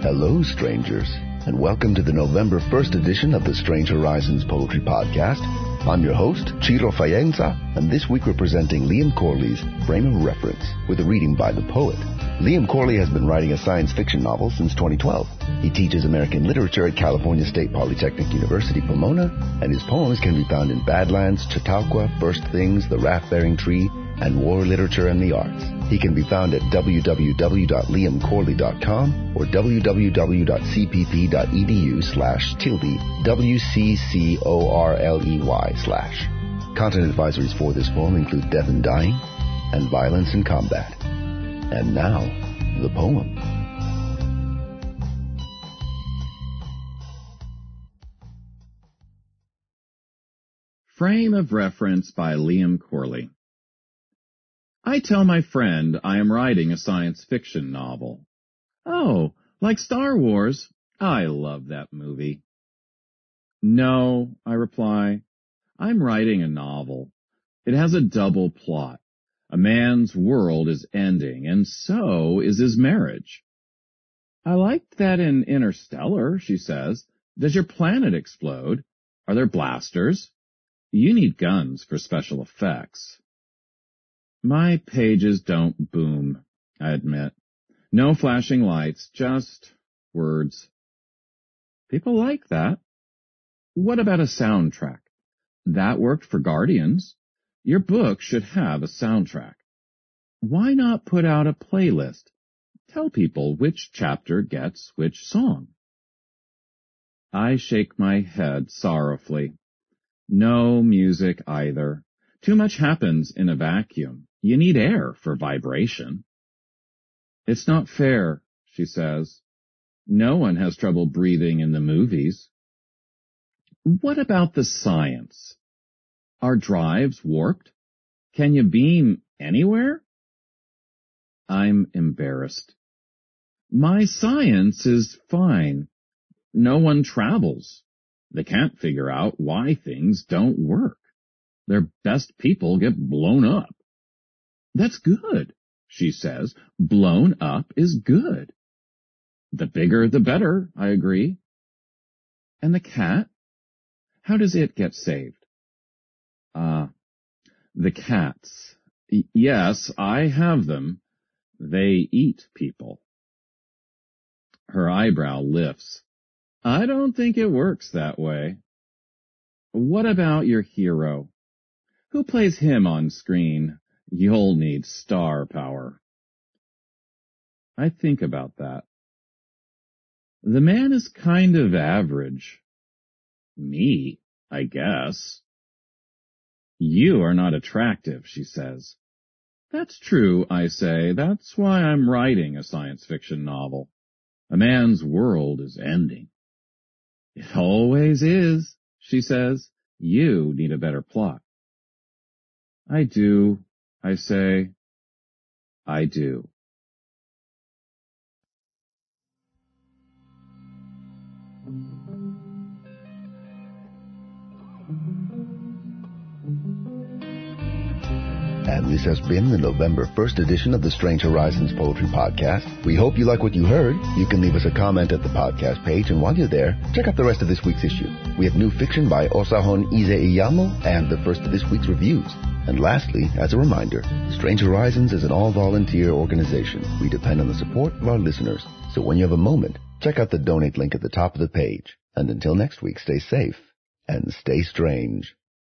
Hello, strangers, and welcome to the November 1st edition of the Strange Horizons Poetry Podcast. I'm your host, Ciro Faienza, and this week we're presenting Liam Corley's Frame of Reference with a reading by the poet. Liam Corley has been writing a science fiction novel since 2012. He teaches American literature at California State Polytechnic University, Pomona, and his poems can be found in Badlands, Chautauqua, First Things, The Raft-Bearing Tree, and War Literature and the Arts. He can be found at www.liamcorley.com or www.cpp.edu slash tilde W-C-C-O-R-L-E-Y slash. Content advisories for this poem include death and dying and violence and combat. And now, the poem. Frame of Reference by Liam Corley I tell my friend I am writing a science fiction novel. Oh, like Star Wars? I love that movie. No, I reply. I'm writing a novel. It has a double plot. A man's world is ending, and so is his marriage. I liked that in Interstellar, she says. Does your planet explode? Are there blasters? You need guns for special effects. My pages don't boom, I admit. No flashing lights, just words. People like that. What about a soundtrack? That worked for Guardians. Your book should have a soundtrack. Why not put out a playlist? Tell people which chapter gets which song. I shake my head sorrowfully. No music either. Too much happens in a vacuum. You need air for vibration. It's not fair, she says. No one has trouble breathing in the movies. What about the science? Are drives warped? Can you beam anywhere? I'm embarrassed. My science is fine. No one travels. They can't figure out why things don't work. Their best people get blown up. That's good, she says. Blown up is good. The bigger the better, I agree. And the cat? How does it get saved? Ah, uh, the cats. Y- yes, I have them. They eat people. Her eyebrow lifts. I don't think it works that way. What about your hero? Who plays him on screen? You'll need star power. I think about that. The man is kind of average. Me, I guess. You are not attractive, she says. That's true, I say. That's why I'm writing a science fiction novel. A man's world is ending. It always is, she says. You need a better plot. I do, I say, I do. And this has been the November 1st edition of the Strange Horizons Poetry Podcast. We hope you like what you heard. You can leave us a comment at the podcast page, and while you're there, check out the rest of this week's issue. We have new fiction by Osahon Iyamo and the first of this week's reviews. And lastly, as a reminder, Strange Horizons is an all-volunteer organization. We depend on the support of our listeners. So when you have a moment, check out the donate link at the top of the page. And until next week, stay safe and stay strange.